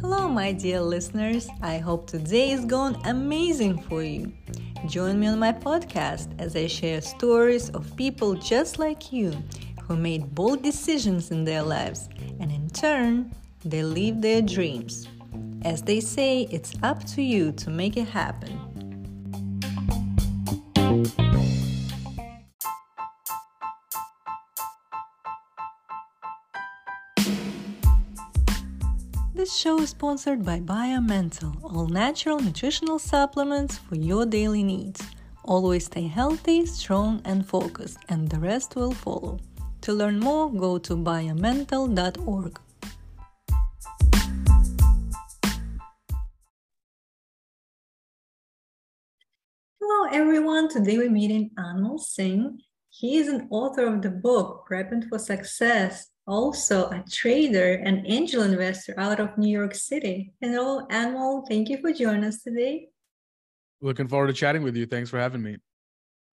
Hello, my dear listeners. I hope today is going amazing for you. Join me on my podcast as I share stories of people just like you who made bold decisions in their lives and in turn, they live their dreams. As they say, it's up to you to make it happen. Show is sponsored by BioMental, all natural nutritional supplements for your daily needs. Always stay healthy, strong, and focused, and the rest will follow. To learn more, go to biomental.org. Hello, everyone. Today we're meeting Anmol Singh. He is an author of the book Prepping for Success also a trader and angel investor out of New York City. Hello, Anmol. Thank you for joining us today. Looking forward to chatting with you. Thanks for having me.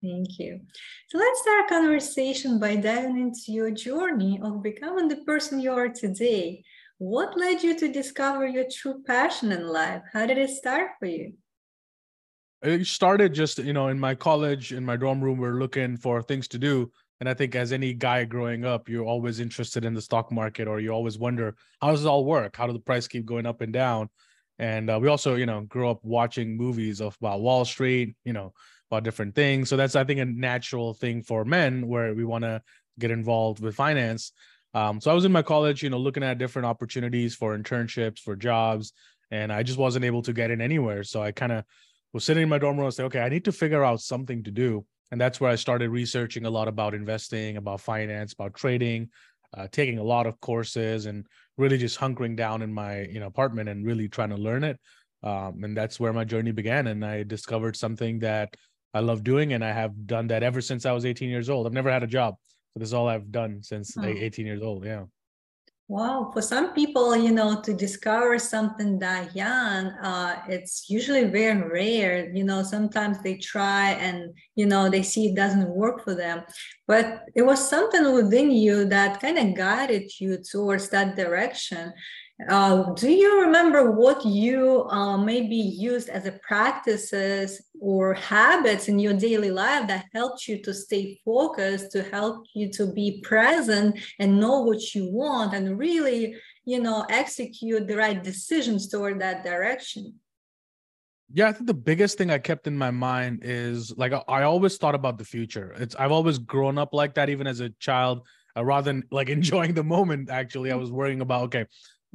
Thank you. So let's start our conversation by diving into your journey of becoming the person you are today. What led you to discover your true passion in life? How did it start for you? It started just, you know, in my college, in my dorm room, we're looking for things to do and I think as any guy growing up, you're always interested in the stock market, or you always wonder how does it all work? How do the price keep going up and down? And uh, we also, you know, grew up watching movies of about Wall Street, you know, about different things. So that's I think a natural thing for men where we want to get involved with finance. Um, so I was in my college, you know, looking at different opportunities for internships, for jobs, and I just wasn't able to get in anywhere. So I kind of was sitting in my dorm room and say, okay, I need to figure out something to do and that's where i started researching a lot about investing about finance about trading uh, taking a lot of courses and really just hunkering down in my you know apartment and really trying to learn it. Um, and that's where my journey began. And i discovered something that i love doing and i have done that ever since i was 18 years old. I've never had a job so this is all i've done since oh. 18 years old yeah Wow, for some people, you know, to discover something that young, uh, it's usually very rare. You know, sometimes they try and, you know, they see it doesn't work for them. But it was something within you that kind of guided you towards that direction. Uh, do you remember what you uh, maybe used as a practices or habits in your daily life that helped you to stay focused, to help you to be present and know what you want and really, you know, execute the right decisions toward that direction? Yeah, I think the biggest thing I kept in my mind is like I always thought about the future. It's I've always grown up like that, even as a child. Uh, rather than like enjoying the moment, actually, I was worrying about okay,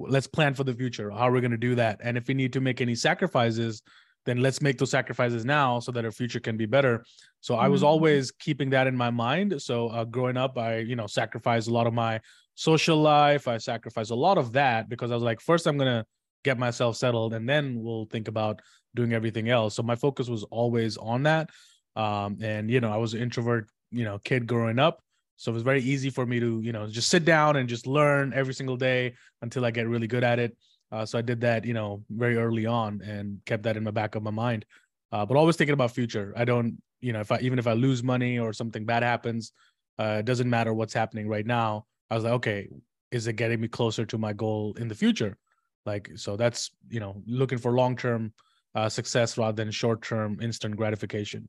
let's plan for the future how are we going to do that. And if we need to make any sacrifices then let's make those sacrifices now so that our future can be better. So mm-hmm. i was mm-hmm. always keeping that in my mind. So uh, growing up i you know sacrificed a lot of my social life. I sacrificed a lot of that because i was like first i'm going to get myself settled and then we'll think about doing everything else. So my focus was always on that. Um, and you know i was an introvert you know kid growing up so it was very easy for me to, you know, just sit down and just learn every single day until I get really good at it. Uh, so I did that, you know, very early on and kept that in the back of my mind. Uh, but always thinking about future. I don't, you know, if I even if I lose money or something bad happens, uh, it doesn't matter what's happening right now. I was like, okay, is it getting me closer to my goal in the future? Like, so that's you know, looking for long term uh, success rather than short term instant gratification.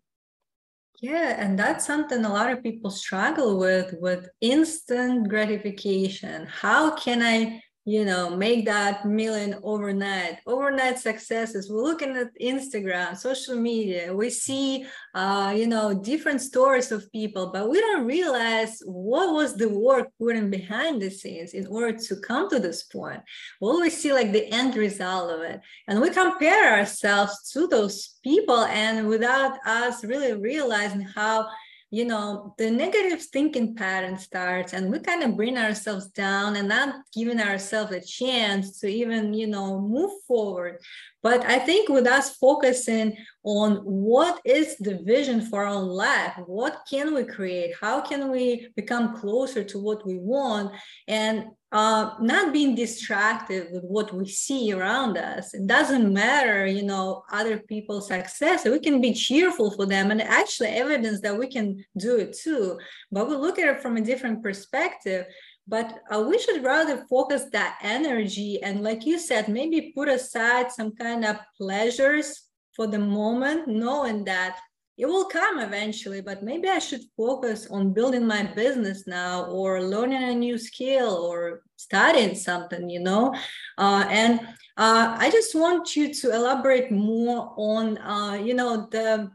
Yeah, and that's something a lot of people struggle with with instant gratification. How can I you know make that million overnight. Overnight successes. We're looking at instagram social media. We see uh, you know different stories of people but we don't realize what was the work put in behind the scenes in order to come to this point. We always see like the end result of it. And we compare ourselves to those people and without us really realizing how you know the negative thinking pattern starts and we kind of bring ourselves down and not giving ourselves a chance to even you know move forward. But i think with us focusing on what is the vision for our life what can we create? How can we become closer to what we want? And uh, not being distracted with what we see around us. It doesn't matter, you know, other people's success. We can be cheerful for them and actually evidence that we can do it too. But we look at it from a different perspective. but uh, we should rather focus that energy and like you said maybe put aside some kind of pleasures for the moment knowing that it will come eventually but maybe i should focus on building my business now or learning a new skill or studying something you know? Uh, and uh, i just want you to elaborate more on uh, you know the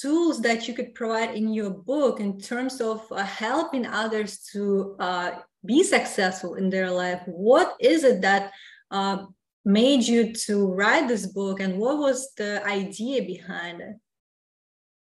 tools that you could provide in your book in terms of uh, helping others to uh, be successful in their life. What is it that uh, made you to write this book and what was the idea behind it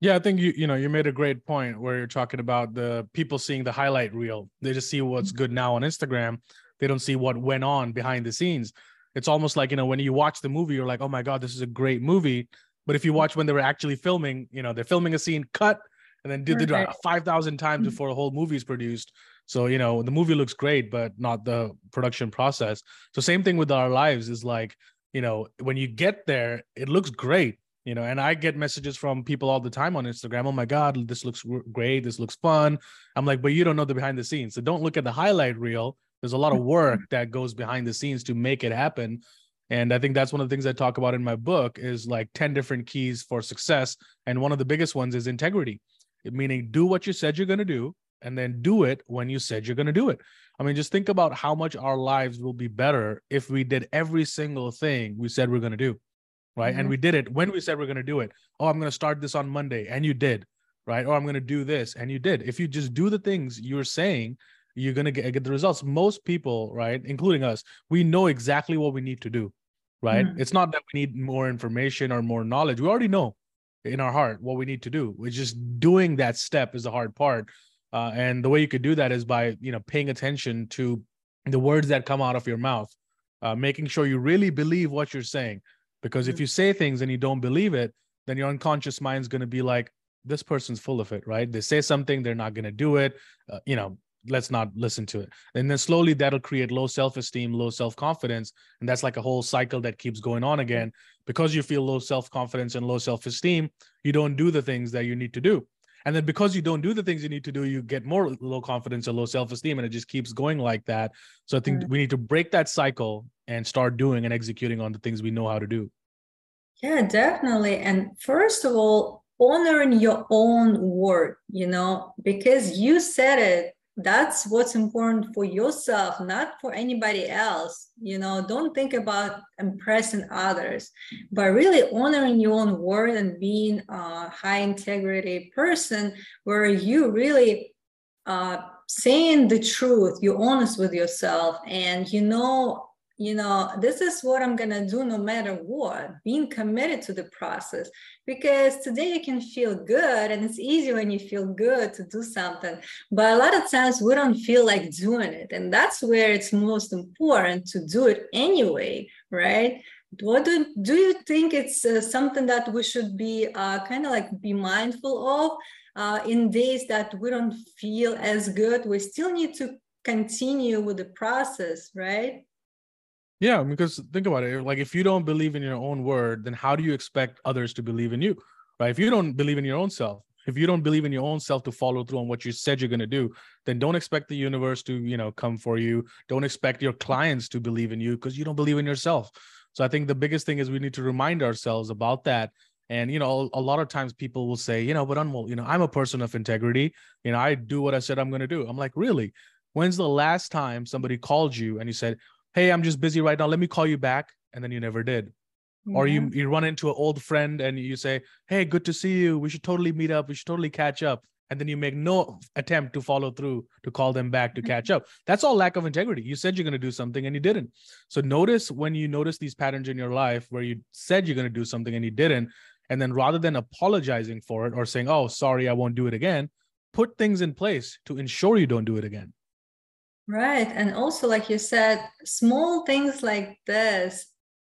yeah i think you you know you made a great point where you're talking about the people seeing the highlight reel they just see what's good now on instagram they don't see what went on behind the scenes it's almost like you know when you watch the movie you're like oh my god this is a great movie but if you watch when they were actually filming, you know, they're filming a scene, cut, and then did it five thousand times mm-hmm. before a whole movie is produced. So you know, the movie looks great, but not the production process. So same thing with our lives is like, you know, when you get there, it looks great. You know, and I get messages from people all the time on Instagram. Oh my God, this looks great. This looks fun. I'm like, but you don't know the behind the scenes. So don't look at the highlight reel. There's a lot of work mm-hmm. that goes behind the scenes to make it happen and i think that's one of the things i talk about in my book is like 10 different keys for success and one of the biggest ones is integrity meaning do what you said you're going to do and then do it when you said you're going to do it i mean just think about how much our lives will be better if we did every single thing we said we're going to do right? Mm-hmm. and we did it when we said we're going to do it. Oh i'm going to start this on monday and you did right? Or i'm going to do this and you did. If you just do the things you're saying you're going to get, get the results. Most people right including us we know exactly what we need to do right? Mm-hmm. it's not that we need more information or more knowledge. We already know in our heart what we need to do. It's just doing that step is the hard part. Uh, and the way you could do that is by you know paying attention to the words that come out of your mouth uh, making sure you really believe what you're saying because mm-hmm. if you say things and you don't believe it then your unconscious mind is going to be like this person's full of it right? They say something they're not going to do it uh, you know let's not listen to it. And then slowly that'll create low self-esteem low self-confidence and that's like a whole cycle that keeps going on again. Because you feel low self-confidence and low self-esteem you don't do the things that you need to do. And then because you don't do the things you need to do you get more low confidence and low self-esteem and it just keeps going like that. So i think mm-hmm. we need to break that cycle and start doing and executing on the things we know how to do yeah definitely. And first of all honoring your own word you know because you said it. That's what's important for yourself not for anybody else. You know don't think about impressing others but really honoring your own word and being a high integrity person where you really uh, saying the truth you're honest with yourself. And you know you know, this is what I'm going to do no matter what, being committed to the process. Because today you can feel good and it's easy when you feel good to do something. But a lot of times we don't feel like doing it. And that's where it's most important to do it anyway, right? What do, do you think it's uh, something that we should be uh, kind of like be mindful of uh, in days that we don't feel as good? We still need to continue with the process, right? Yeah, because think about it. Like if you don't believe in your own word, then how do you expect others to believe in you? Right? If you don't believe in your own self, if you don't believe in your own self to follow through on what you said you're going to do, then don't expect the universe to, you know, come for you. Don't expect your clients to believe in you because you don't believe in yourself. So I think the biggest thing is we need to remind ourselves about that. And you know, a lot of times people will say, you know, but Anmol, you know, I'm a person of integrity. You know, I do what I said I'm going to do. I'm like, really? When's the last time somebody called you and you said, hey i'm just busy right now. Let me call you back. And then you never did. Yeah. or you you run into an old friend and you say hey good to see you. We should totally meet up. We should totally catch up. And then you make no attempt to follow through to call them back to catch up. Mm-hmm. That's all lack of integrity. You said you're going to do something and you didn't. So notice when you notice these patterns in your life where you said you're going to do something and you didn't and then rather than apologizing for it or saying oh sorry i won't do it again put things in place to ensure you don't do it again Right. And also, like you said, small things like this,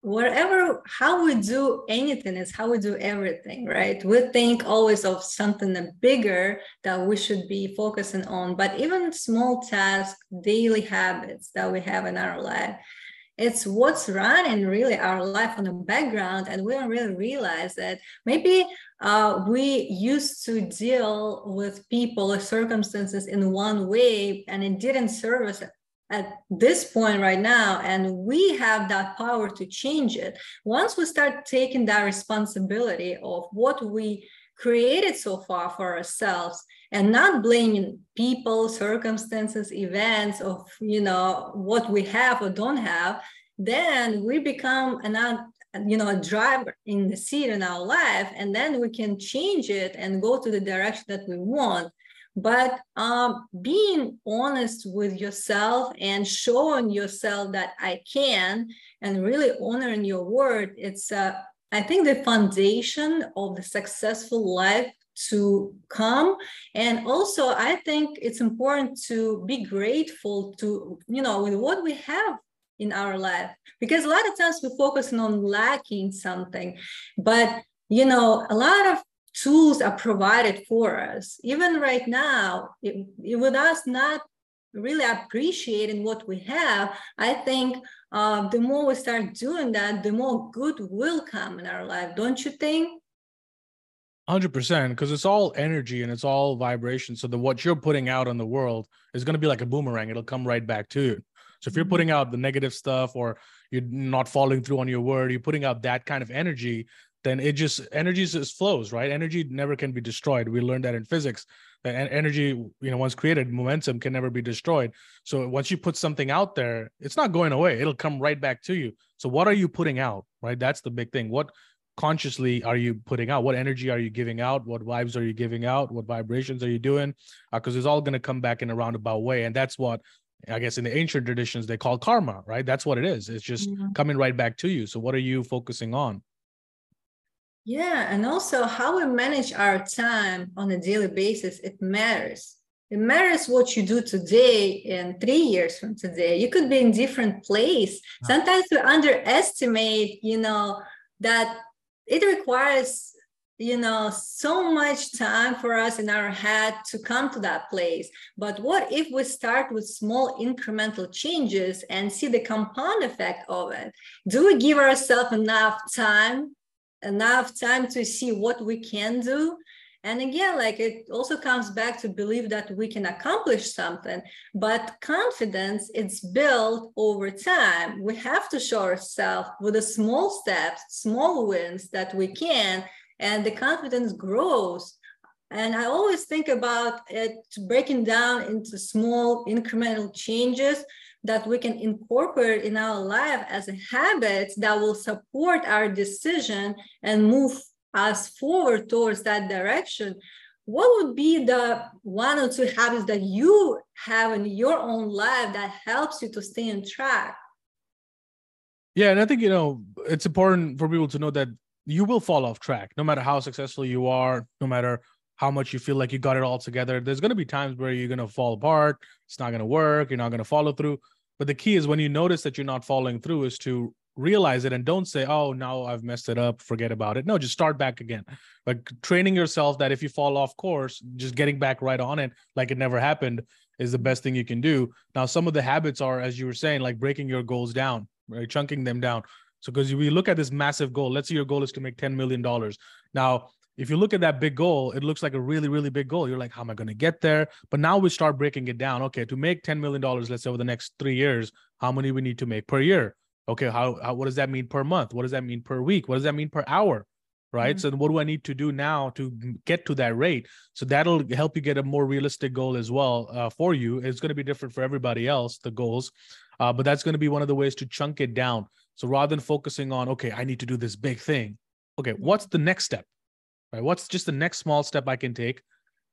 whatever, how we do anything is how we do everything, right? We think always of something bigger that we should be focusing on, but even small tasks, daily habits that we have in our life, it's what's running really our life on the background and we don't really realize that maybe uh, we used to deal with people or circumstances in one way and it didn't serve us at this point right now and we have that power to change it. Once we start taking that responsibility of what we created so far for ourselves and not blaming people circumstances events of you know what we have or don't have then we become an you know a driver in the seat in our life and then we can change it and go to the direction that we want. But um, being honest with yourself and showing yourself that i can and really honoring your word it's uh, i think the foundation of the successful life to come. And also i think it's important to be grateful to you know with what we have in our life. Because a lot of times we're focusing on lacking something but you know a lot of tools are provided for us. Even right now it, it, with us not really appreciating what we have i think uh, the more we start doing that the more good will come in our life don't you think? 100% because it's all energy and it's all vibration. So the what you're putting out on the world is going to be like a boomerang it'll come right back to you. So if you're mm-hmm. putting out the negative stuff or you're not following through on your word you're putting out that kind of energy then it just energy just flows right? Energy never can be destroyed. We learned that in physics that energy you know once created momentum can never be destroyed so once you put something out there it's not going away it'll come right back to you so what are you putting out right that's the big thing what consciously are you putting out? What energy are you giving out? What vibes are you giving out? What vibrations are you doing? Because uh, it's all going to come back in a roundabout way. And that's what I guess in the ancient traditions they call karma, right? That's what it is. It's just mm-hmm. coming right back to you. So what are you focusing on? Yeah, and also how we manage our time on a daily basis, it matters. It matters what you do today and three years from today. You could be in different place. Sometimes we underestimate, you know, that it requires you know so much time for us in our head to come to that place but what if we start with small incremental changes and see the compound effect of it do we give ourselves enough time enough time to see what we can do. And again like it also comes back to believe that we can accomplish something but confidence it's built over time. We have to show ourselves with the small steps small wins that we can and the confidence grows. And i always think about it breaking down into small incremental changes that we can incorporate in our life as a habit that will support our decision and move us forward towards that direction, what would be the one or two habits that you have in your own life that helps you to stay on track? Yeah, and I think you know it's important for people to know that you will fall off track no matter how successful you are, no matter how much you feel like you got it all together. There's going to be times where you're going to fall apart. It's not going to work. You're not going to follow through. But the key is when you notice that you're not following through, is to realize it and don't say oh now i've messed it up forget about it. No just start back again. Like training yourself that if you fall off course just getting back right on it like it never happened is the best thing you can do. Now some of the habits are as you were saying like breaking your goals down right? Chunking them down. So because we look at this massive goal let's say your goal is to make 10 million dollars. Now if you look at that big goal, it looks like a really, really big goal. You're like, how am I going to get there? But now we start breaking it down. Okay, to make $10 million, let's say over the next three years, how many we need to make per year? okay how, how what does that mean per month what does that mean per week what does that mean per hour right mm-hmm. so what do i need to do now to get to that rate so that'll help you get a more realistic goal as well uh, for you it's going to be different for everybody else the goals uh, but that's going to be one of the ways to chunk it down so rather than focusing on okay i need to do this big thing okay what's the next step right? What's just the next small step i can take?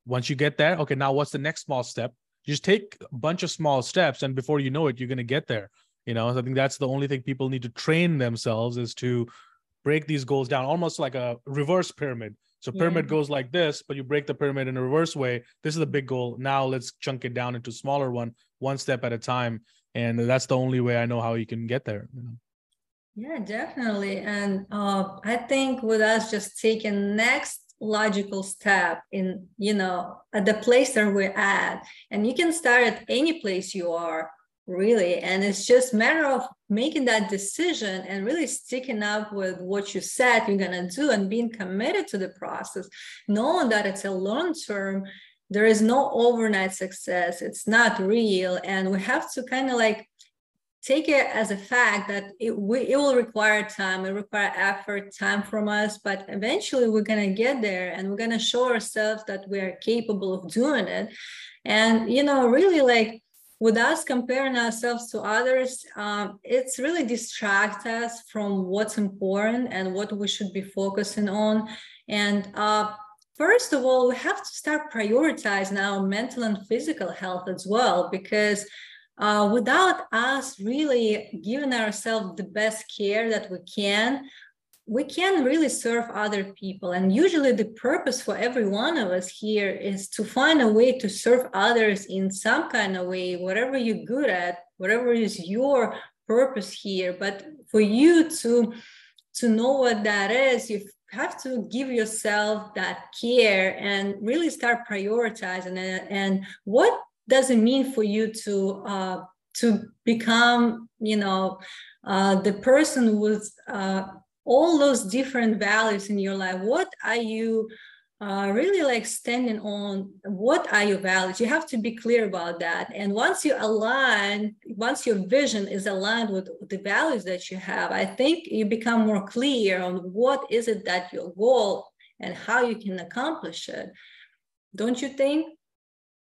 Once you get there okay now what's the next small step? You just take a bunch of small steps and before you know it you're going to get there you know? So i think that's the only thing people need to train themselves is to break these goals down almost like a reverse pyramid. So pyramid yeah. goes like this but you break the pyramid in a reverse way. This is the big goal. Now let's chunk it down into smaller one one step at a time. And that's the only way i know how you can get there you know? Yeah definitely. And uh, i think with us just taking next logical step in you know at the place that we're at and you can start at any place you are really. And it's just matter of making that decision and really sticking up with what you said you're going to do and being committed to the process knowing that it's a long term there is no overnight success. It's not real. And we have to kind of like take it as a fact that it, we, it will require time it require effort time from us but eventually we're to get there and we're to show ourselves that we are capable of doing it and you know really like with us comparing ourselves to others, um, it's really distract us from what's important and what we should be focusing on. And uh, first of all, we have to start prioritizing our mental and physical health as well, because uh, without us really giving ourselves the best care that we can, we can really serve other people. And usually, the purpose for every one of us here is to find a way to serve others in some kind of way, whatever you're good at, whatever is your purpose here. But for you to to know what that is, you have to give yourself that care and really start prioritizing it. And what does it mean for you to uh, to become, you know, uh, the person with uh, all those different values in your life. What are you uh, really like standing on? What are your values? You have to be clear about that. And once you align once your vision is aligned with the values that you have i think you become more clear on what is it that your goal and how you can accomplish it. Don't you think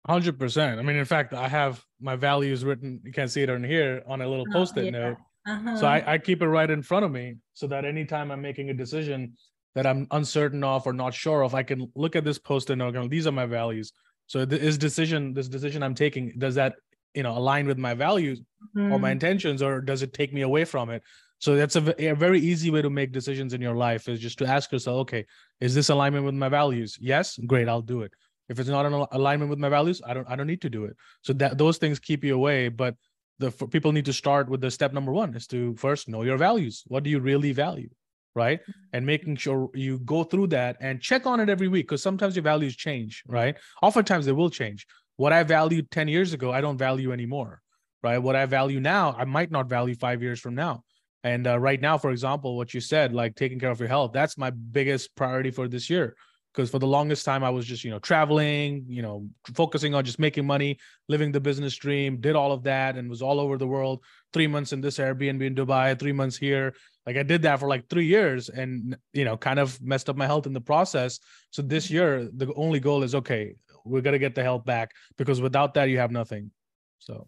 100% i mean in fact i have my values written you can't see it on here on a little oh, post-it yeah. note uh-huh. So I, I keep it right in front of me so that anytime I'm making a decision that I'm uncertain of or not sure of, I can look at this post-it and Go, these are my values. So this decision, this decision I'm taking, does that you know align with my values mm-hmm. or my mm-hmm. intentions, or does it take me away from it? So that's a, a very easy way to make decisions in your life is just to ask yourself, okay, is this alignment with my values? Yes, great, I'll do it. If it's not in alignment with my values, I don't I don't need to do it. So that those things keep you away, but the people need to start with the step number one is to first know your values. What do you really value? Right. Mm-hmm. And making sure you go through that and check on it every week because sometimes your values change. Right. Oftentimes they will change. What I valued 10 years ago, I don't value anymore. Right. What I value now, I might not value five years from now. And uh, right now, for example, what you said, like taking care of your health, that's my biggest priority for this year because for the longest time I was just, you know, traveling, you know, focusing on just making money, living the business dream, did all of that and was all over the world. Three months in this Airbnb in Dubai, three months here. Like I did that for like three years and, you know, kind of messed up my health in the process. So this mm-hmm. year, the only goal is okay, we're going to get the health back because without that, you have nothing. So.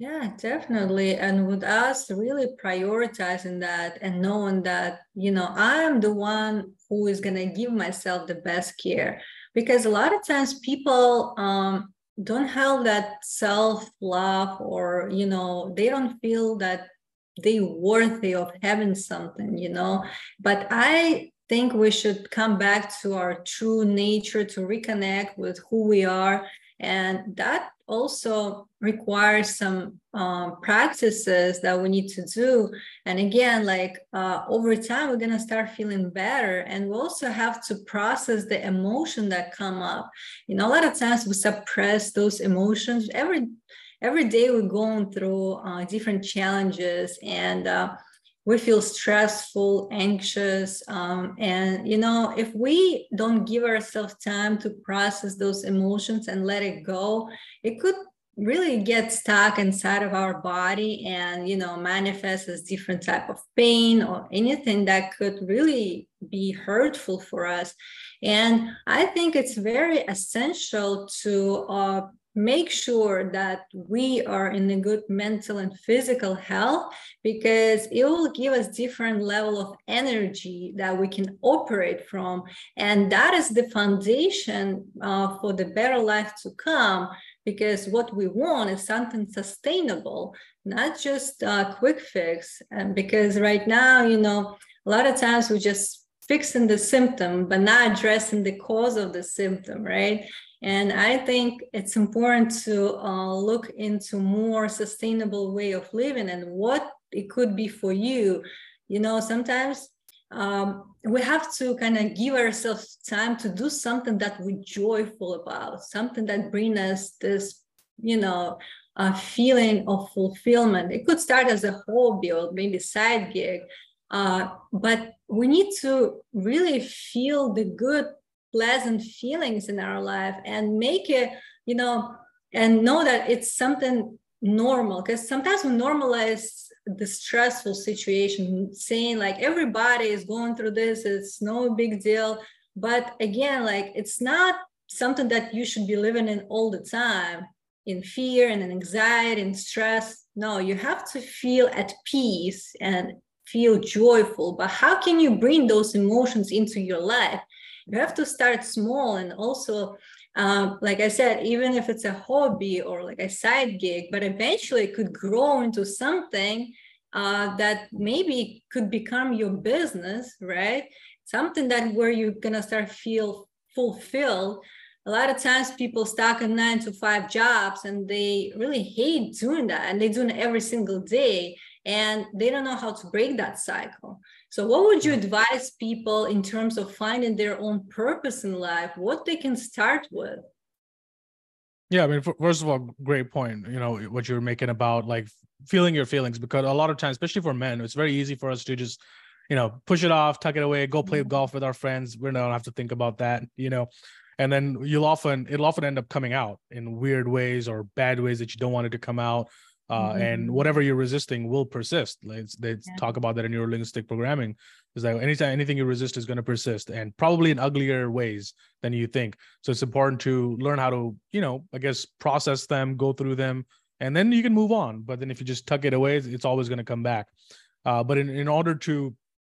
Yeah, definitely. And with us really prioritizing that and knowing that, you know, I'm the one who is going to give myself the best care. Because a lot of times people um, don't have that self love or, you know, they don't feel that they worthy of having something, you know. But I think we should come back to our true nature to reconnect with who we are and that also requires some um, practices that we need to do. And again like uh, over time we're going to start feeling better. And we also have to process the emotion that come up. You know a lot of times we suppress those emotions every every day we're going through uh, different challenges. And uh, we feel stressful, anxious. Um, and, you know, if we don't give ourselves time to process those emotions and let it go, it could really get stuck inside of our body and you know manifest as different type of pain or anything that could really be hurtful for us and i think it's very essential to uh, make sure that we are in a good mental and physical health because it will give us different level of energy that we can operate from. And that is the foundation uh, for the better life to come because what we want is something sustainable not just a quick fix. And because right now you know a lot of times we just fixing the symptom but not addressing the cause of the symptom right and I think it's important to uh, look into more sustainable way of living and what it could be for you. You know, sometimes um, we have to kind of give ourselves time to do something that we're joyful about, something that brings us this, you know, a feeling of fulfillment. It could start as a hobby or maybe side gig, uh, but we need to really feel the good, pleasant feelings in our life and make it, you know, and know that it's something normal. Because sometimes we normalize the stressful situation, saying like everybody is going through this, it's no big deal. But again, like it's not something that you should be living in all the time in fear and in anxiety and stress. No, you have to feel at peace and feel joyful. But how can you bring those emotions into your life? You have to start small and also, um, like I said, even if it's a hobby or like a side gig, but eventually it could grow into something uh, that maybe could become your business, right? Something that where you're gonna start feel fulfilled a lot of times people stuck in nine to five jobs and they really hate doing that and they do it every single day and they don't know how to break that cycle so what would you advise people in terms of finding their own purpose in life what they can start with? Yeah i mean first of all great point you know what you're making about like feeling your feelings because a lot of times especially for men it's very easy for us to just you know push it off tuck it away go play mm-hmm. golf with our friends. We don't have to think about that you know and then you'll often it'll often end up coming out in weird ways or bad ways that you don't want it to come out uh, mm-hmm. and whatever you're resisting will persist let's, they yeah. talk about that in neurolinguistic programming is that anytime anything you resist is going to persist and probably in uglier ways than you think so it's important to learn how to you know i guess process them go through them and then you can move on but then if you just tuck it away it's always going to come back uh, but in, in order to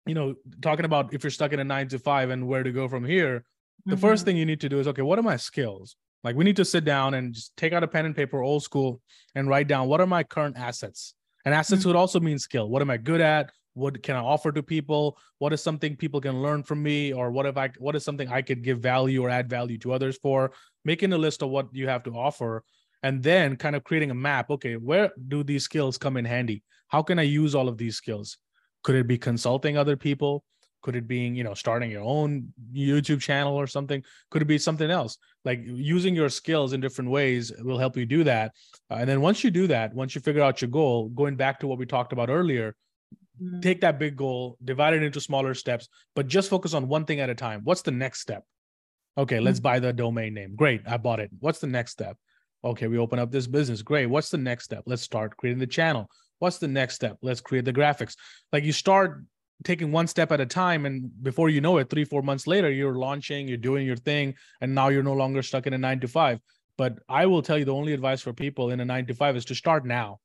you know talking about if you're stuck in a nine to five and where to go from here the mm-hmm. first thing you need to do is okay what are my skills like we need to sit down and just take out a pen and paper old school and write down what are my current assets? And assets mm-hmm. would also mean skill. What am i good at? What can i offer to people? What is something people can learn from me? Or what if i what is something i could give value or add value to others for? Making a list of what you have to offer and then kind of creating a map. Okay where do these skills come in handy? How can i use all of these skills? Could it be consulting other people could it being you know starting your own youtube channel or something? Could it be something else? Like using your skills in different ways will help you do that. Uh, and then once you do that once you figure out your goal going back to what we talked about earlier mm-hmm. take that big goal divide it into smaller steps but just focus on one thing at a time. What's the next step? Okay mm-hmm. let's buy the domain name. Great i bought it. What's the next step? Okay we open up this business. Great what's the next step? Let's start creating the channel. What's the next step? Let's create the graphics. Like you start taking one step at a time and before you know it three four months later you're launching you're doing your thing and now you're no longer stuck in a nine to five. But i will tell you the only advice for people in a nine to five is to start now.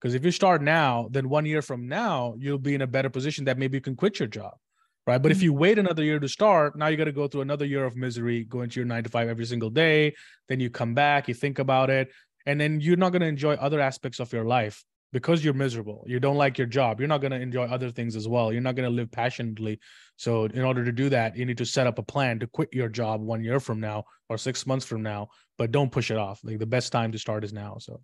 Because if you start now then one year from now you'll be in a better position that maybe you can quit your job right? But mm-hmm. if you wait another year to start now you got to go through another year of misery going to your nine to five every single day. Then you come back you think about it and then you're not going to enjoy other aspects of your life because you're miserable you don't like your job you're not going to enjoy other things as well you're not going to live passionately. So in order to do that you need to set up a plan to quit your job one year from now or six months from now but don't push it off. Like the best time to start is now so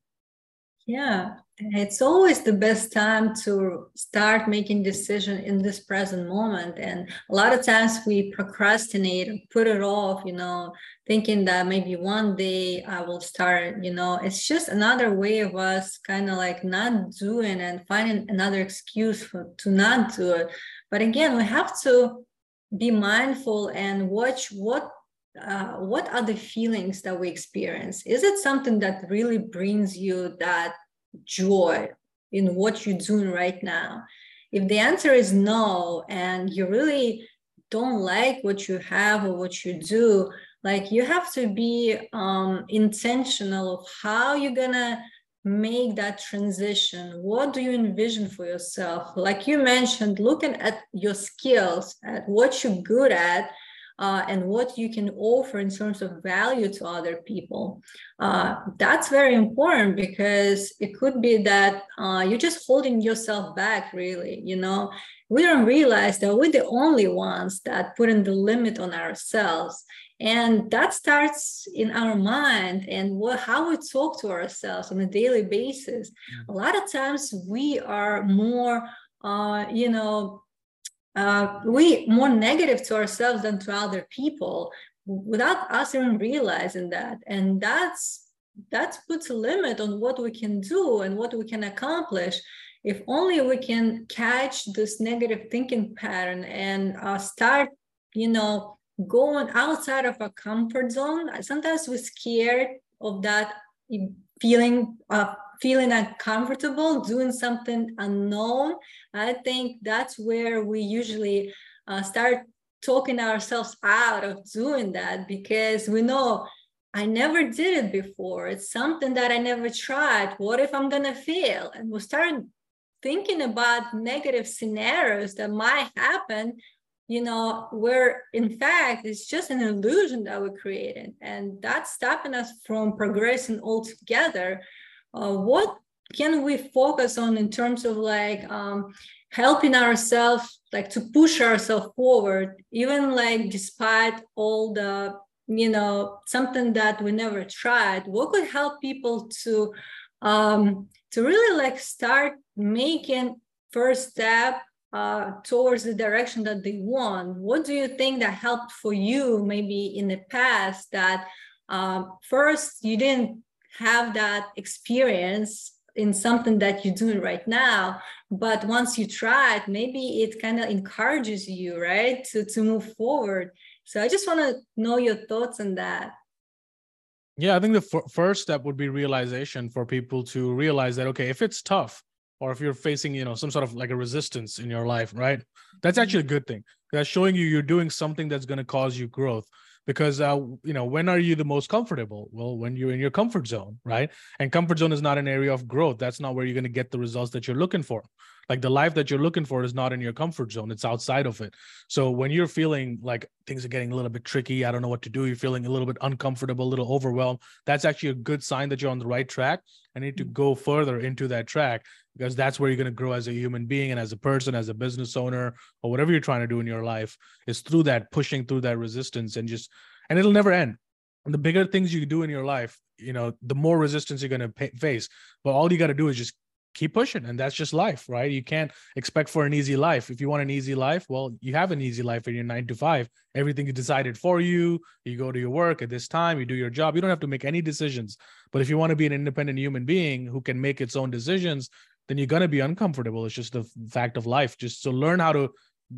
yeah, it's always the best time to start making decision in this present moment. And a lot of times we procrastinate and put it off, you know, thinking that maybe one day I will start, you know, it's just another way of us kind of like not doing and finding another excuse for to not do it. But again, we have to be mindful and watch what uh, what are the feelings that we experience? Is it something that really brings you that joy in what you're doing right now? If the answer is no, and you really don't like what you have or what you do, like you have to be um, intentional of how you're gonna make that transition what do you envision for yourself like you mentioned looking at your skills at what you're good at uh, and what you can offer in terms of value to other people. Uh, that's very important because it could be that uh, you're just holding yourself back, really. You know, we don't realize that we're the only ones that put in the limit on ourselves. And that starts in our mind and what, how we talk to ourselves on a daily basis. A lot of times we are more, uh, you know, uh, we more negative to ourselves than to other people without us even realizing that. And that's that puts a limit on what we can do and what we can accomplish. If only we can catch this negative thinking pattern and uh, start you know going outside of our comfort zone. Sometimes we're scared of that feeling uh, feeling uncomfortable doing something unknown i think that's where we usually uh, start talking ourselves out of doing that because we know I never did it before. It's something that I never tried. What if I'm going to fail? And we start thinking about negative scenarios that might happen, you know, where in fact it's just an illusion that we're creating. And that's stopping us from progressing altogether. Uh, what can we focus on in terms of like um, helping ourselves like to push ourselves forward even like despite all the you know something that we never tried? What could help people to um to really like start making first step uh, towards the direction that they want? What do you think that helped for you maybe in the past that um, first you didn't have that experience in something that you're doing right now but once you try it maybe it kind of encourages you right to to move forward. So i just want to know your thoughts on that. Yeah i think the f- first step would be realization for people to realize that okay if it's tough or if you're facing you know some sort of like a resistance in your life right that's actually a mm-hmm. good thing. That's showing you you're doing something that's going to cause you growth because uh, you know when are you the most comfortable? Well when you're in your comfort zone right? And comfort zone is not an area of growth. That's not where you're going to get the results that you're looking for. Like the life that you're looking for is not in your comfort zone. It's outside of it. So when you're feeling like things are getting a little bit tricky i don't know what to do you're feeling a little bit uncomfortable a little overwhelmed that's actually a good sign that you're on the right track. I need to mm. go further into that track because that's where you're going to grow as a human being and as a person as a business owner or whatever you're trying to do in your life is through that pushing through that resistance and just and it'll never end. And the bigger things you do in your life you know the more resistance you're going to face. But all you got to do is just keep pushing and that's just life right? You can't expect for an easy life. If you want an easy life well you have an easy life in your nine to five. Everything is decided for you. You go to your work at this time you do your job. You don't have to make any decisions. But if you want to be an independent human being who can make its own decisions then you're going to be uncomfortable. It's just the fact of life. Just so learn how to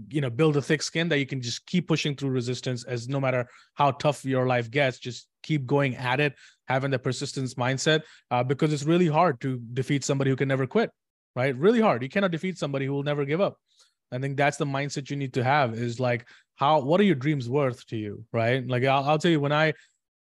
you know build a thick skin that you can just keep pushing through resistance as no matter how tough your life gets just keep going at it having the persistence mindset uh, because it's really hard to defeat somebody who can never quit right? Really hard. You cannot defeat somebody who will never give up. I think that's the mindset you need to have is like how what are your dreams worth to you right? Like i'll, I'll tell you when i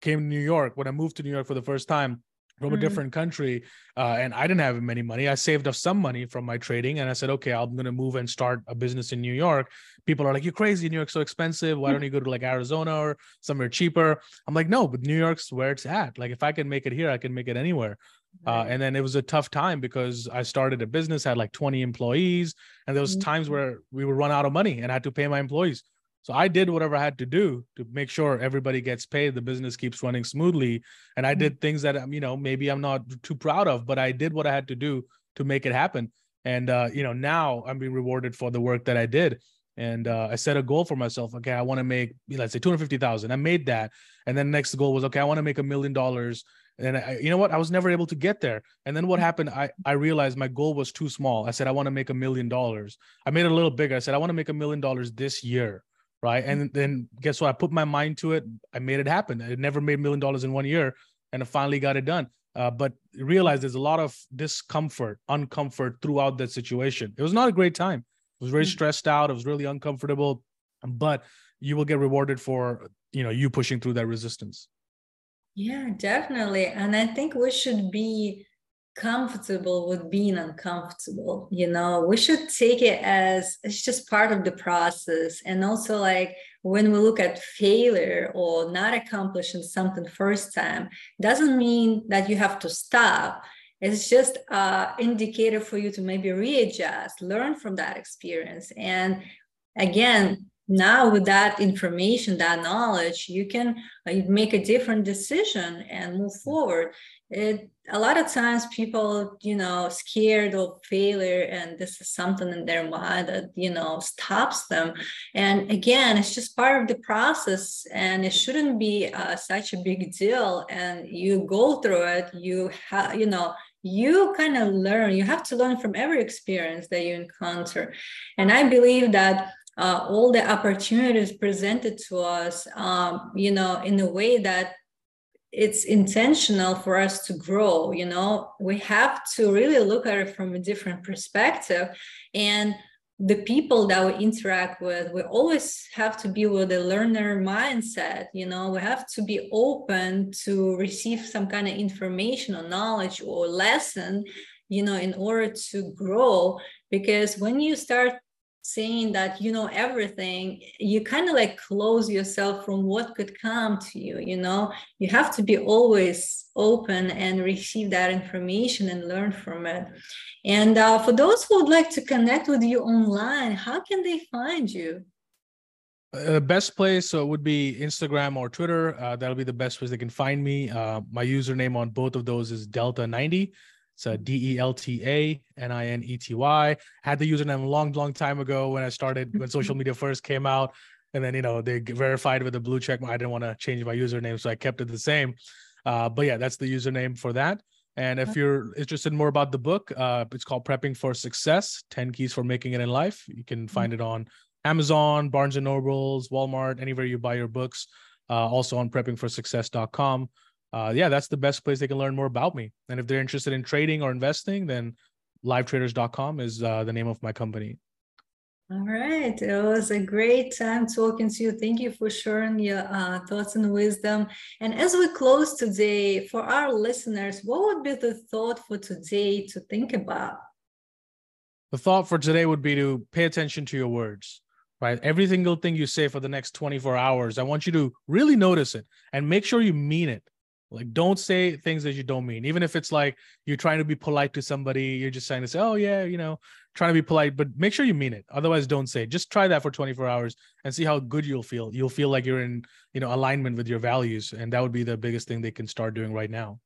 came to new york when i moved to new york for the first time from a mm. different country uh, and i didn't have many money. I saved up some money from my trading and i said okay i'm going to move and start a business in new york. People are like you're crazy new york's so expensive. Why don't you go to like arizona or somewhere cheaper? I'm like no but new york's where it's at. Like if i can make it here i can make it anywhere. Uh, and then it was a tough time because I started a business, had like 20 employees, and there was times mm. where we would run out of money and I had to pay my employees. So I did whatever I had to do to make sure everybody gets paid, the business keeps running smoothly, and I did mm. things that um, you know maybe I'm not too proud of, but I did what I had to do to make it happen. And uh, you know now I'm being rewarded for the work that I did. And uh, I set a goal for myself. Okay, I want to make let's say two hundred fifty thousand. I made that, and then next goal was okay, I want to make a million dollars. And I, you know what? I was never able to get there. And then what mm. happened? I I realized my goal was too small. I said I want to make a million dollars. I made it a little bigger. I said I want to make a million dollars this year right? And then guess what? I put my mind to it. I made it happen. I never made a million dollars in one year, and I finally got it done. Uh, but realized there's a lot of discomfort, uncomfort throughout that situation. It was not a great time. I was very mm. stressed out. It was really uncomfortable, but you will get rewarded for you know you pushing through that resistance. Yeah, definitely. And I think we should be comfortable with being uncomfortable you know? We should take it as it's just part of the process. And also like when we look at failure or not accomplishing something first time doesn't mean that you have to stop. It's just an indicator for you to maybe readjust learn from that experience. And again now with that information that knowledge you can uh, make a different decision and move forward it a lot of times people you know scared of failure and this is something in their mind that you know stops them. And again it's just part of the process and it shouldn't be uh, such a big deal and you go through it. You have you know you kind of learn you have to learn from every experience that you encounter. And i believe that uh, all the opportunities presented to us um, you know in a way that it's intentional for us to grow you know? We have to really look at it from a different perspective. And the people that we interact with we always have to be with a learner mindset you know? We have to be open to receive some kind of information or knowledge or lesson you know in order to grow. Because when you start saying that you know everything you kind of like close yourself from what could come to you you know? You have to be always open and receive that information and learn from it. And uh, for those who would like to connect with you online how can they find you? Uh, best place so it would be instagram or twitter. Uh, that'll be the best place they can find me. Uh, my username on both of those is delta 90 so D E L T A N I N E T Y. Had the username a long, long time ago when I started, when social media first came out. And then, you know, they verified with a blue check. I didn't want to change my username, so I kept it the same. Uh, but yeah, that's the username for that. And if you're interested more about the book, uh, it's called Prepping for Success 10 Keys for Making It in Life. You can mm-hmm. find it on Amazon, Barnes and Nobles, Walmart, anywhere you buy your books. Uh, also on preppingforsuccess.com uh, yeah, that's the best place they can learn more about me. And if they're interested in trading or investing, then livetraders.com is uh, the name of my company. All right. It was a great time talking to you. Thank you for sharing your uh, thoughts and wisdom. And as we close today, for our listeners, what would be the thought for today to think about? The thought for today would be to pay attention to your words, right? Every single thing you say for the next 24 hours, I want you to really notice it and make sure you mean it. Like, don't say things that you don't mean. Even if it's like you're trying to be polite to somebody, you're just trying to say, "Oh yeah," you know, trying to be polite, but make sure you mean it. Otherwise, don't say. It. Just try that for 24 hours and see how good you'll feel. You'll feel like you're in, you know, alignment with your values, and that would be the biggest thing they can start doing right now.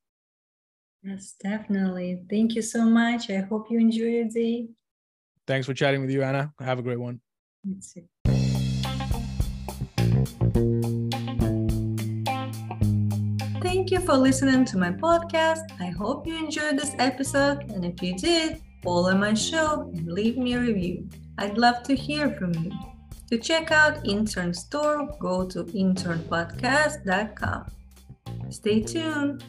Yes, definitely. Thank you so much. I hope you enjoy your day. Thanks for chatting with you, Anna. Have a great one. You for listening to my podcast. I hope you enjoyed this episode. And if you did, follow my show and leave me a review. I'd love to hear from you. To check out Intern Store, go to internpodcast.com. Stay tuned.